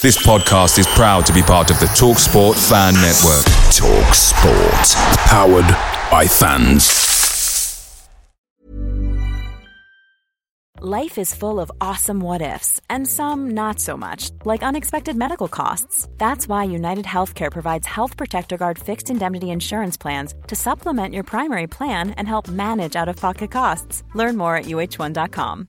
This podcast is proud to be part of the TalkSport Fan Network. TalkSport. Powered by fans. Life is full of awesome what ifs, and some not so much, like unexpected medical costs. That's why United Healthcare provides Health Protector Guard fixed indemnity insurance plans to supplement your primary plan and help manage out of pocket costs. Learn more at uh1.com.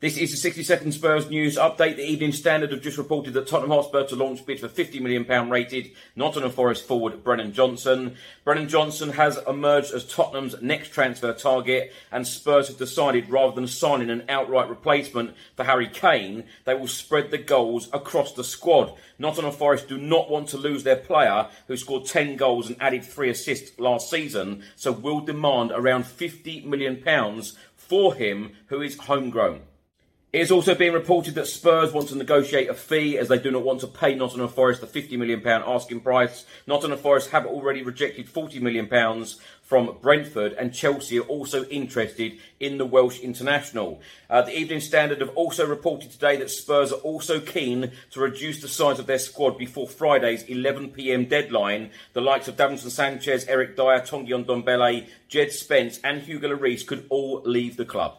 This is the 60 second Spurs news update. The Evening Standard have just reported that Tottenham Hotspur to launch bid for £50 million rated Nottingham Forest forward Brennan Johnson. Brennan Johnson has emerged as Tottenham's next transfer target, and Spurs have decided rather than signing an outright replacement for Harry Kane, they will spread the goals across the squad. Nottingham Forest do not want to lose their player who scored 10 goals and added 3 assists last season, so will demand around £50 million for him who is homegrown. It is also being reported that Spurs want to negotiate a fee as they do not want to pay Nottingham Forest the £50 million asking price. Nottingham Forest have already rejected £40 million from Brentford, and Chelsea are also interested in the Welsh international. Uh, the Evening Standard have also reported today that Spurs are also keen to reduce the size of their squad before Friday's 11pm deadline. The likes of Davinson Sanchez, Eric Dier, Tanguy Ndombele, Jed Spence, and Hugo Lloris could all leave the club.